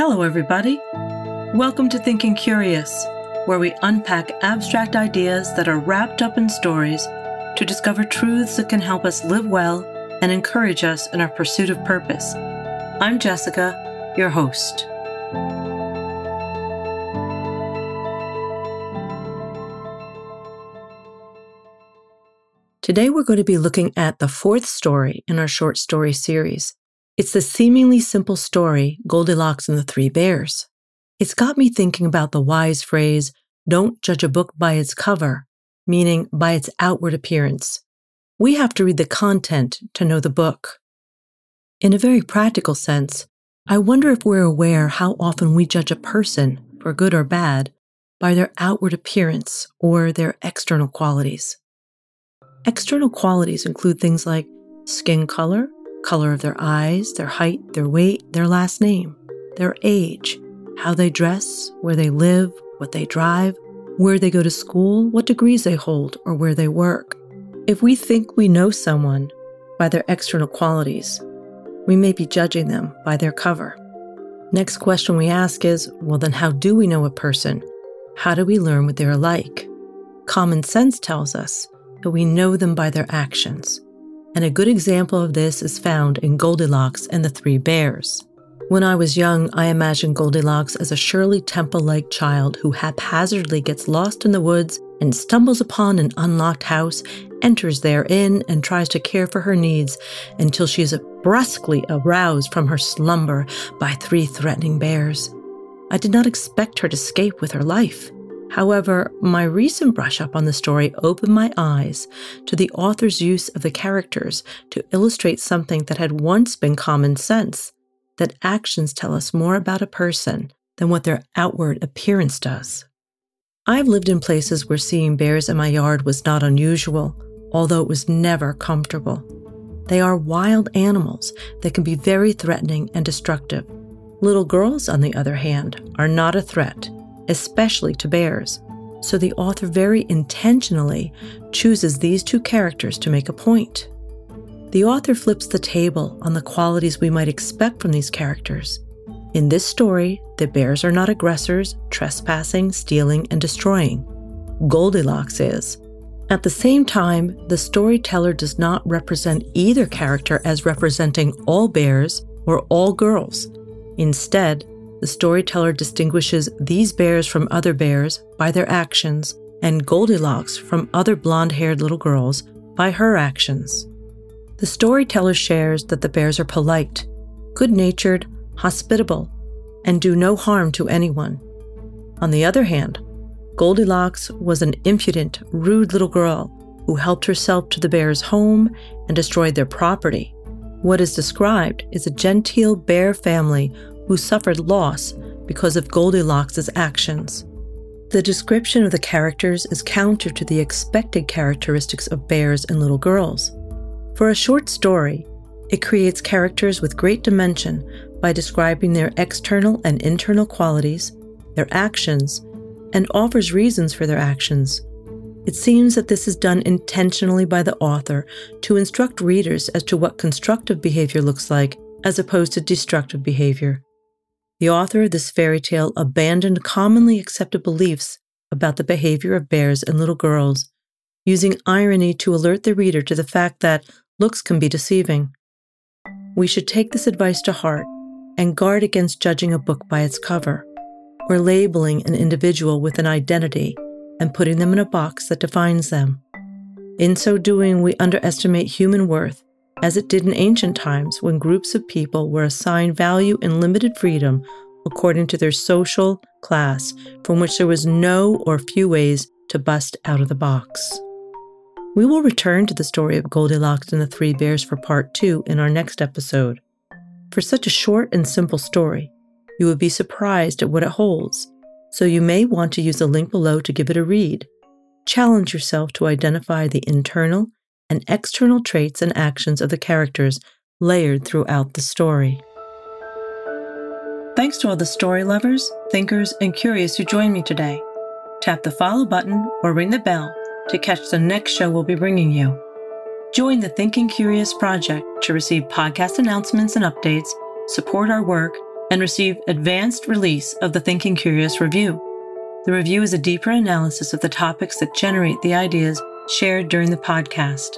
Hello, everybody. Welcome to Thinking Curious, where we unpack abstract ideas that are wrapped up in stories to discover truths that can help us live well and encourage us in our pursuit of purpose. I'm Jessica, your host. Today, we're going to be looking at the fourth story in our short story series. It's the seemingly simple story, Goldilocks and the Three Bears. It's got me thinking about the wise phrase, don't judge a book by its cover, meaning by its outward appearance. We have to read the content to know the book. In a very practical sense, I wonder if we're aware how often we judge a person, for good or bad, by their outward appearance or their external qualities. External qualities include things like skin color, color of their eyes, their height, their weight, their last name, their age, how they dress, where they live, what they drive, where they go to school, what degrees they hold, or where they work. If we think we know someone by their external qualities, we may be judging them by their cover. Next question we ask is well, then, how do we know a person? How do we learn what they're like? Common sense tells us that we know them by their actions and a good example of this is found in Goldilocks and the Three Bears. When I was young, I imagined Goldilocks as a Shirley Temple like child who haphazardly gets lost in the woods and stumbles upon an unlocked house, enters therein, and tries to care for her needs until she is brusquely aroused from her slumber by three threatening bears. I did not expect her to escape with her life. However, my recent brush up on the story opened my eyes to the author's use of the characters to illustrate something that had once been common sense that actions tell us more about a person than what their outward appearance does. I've lived in places where seeing bears in my yard was not unusual, although it was never comfortable. They are wild animals that can be very threatening and destructive. Little girls, on the other hand, are not a threat especially to bears. So the author very intentionally chooses these two characters to make a point. The author flips the table on the qualities we might expect from these characters. In this story, the bears are not aggressors, trespassing, stealing, and destroying. Goldilocks is. At the same time, the storyteller does not represent either character as representing all bears or all girls. Instead, the storyteller distinguishes these bears from other bears by their actions, and Goldilocks from other blonde haired little girls by her actions. The storyteller shares that the bears are polite, good natured, hospitable, and do no harm to anyone. On the other hand, Goldilocks was an impudent, rude little girl who helped herself to the bears' home and destroyed their property. What is described is a genteel bear family who suffered loss because of Goldilocks' actions. The description of the characters is counter to the expected characteristics of bears and little girls. For a short story, it creates characters with great dimension by describing their external and internal qualities, their actions, and offers reasons for their actions. It seems that this is done intentionally by the author to instruct readers as to what constructive behavior looks like as opposed to destructive behavior. The author of this fairy tale abandoned commonly accepted beliefs about the behavior of bears and little girls, using irony to alert the reader to the fact that looks can be deceiving. We should take this advice to heart and guard against judging a book by its cover, or labeling an individual with an identity and putting them in a box that defines them. In so doing, we underestimate human worth as it did in ancient times when groups of people were assigned value and limited freedom according to their social class, from which there was no or few ways to bust out of the box. We will return to the story of Goldilocks and the Three Bears for part two in our next episode. For such a short and simple story, you would be surprised at what it holds, so you may want to use the link below to give it a read. Challenge yourself to identify the internal and external traits and actions of the characters layered throughout the story. Thanks to all the story lovers, thinkers, and curious who joined me today. Tap the follow button or ring the bell to catch the next show we'll be bringing you. Join the Thinking Curious Project to receive podcast announcements and updates, support our work, and receive advanced release of the Thinking Curious review. The review is a deeper analysis of the topics that generate the ideas shared during the podcast.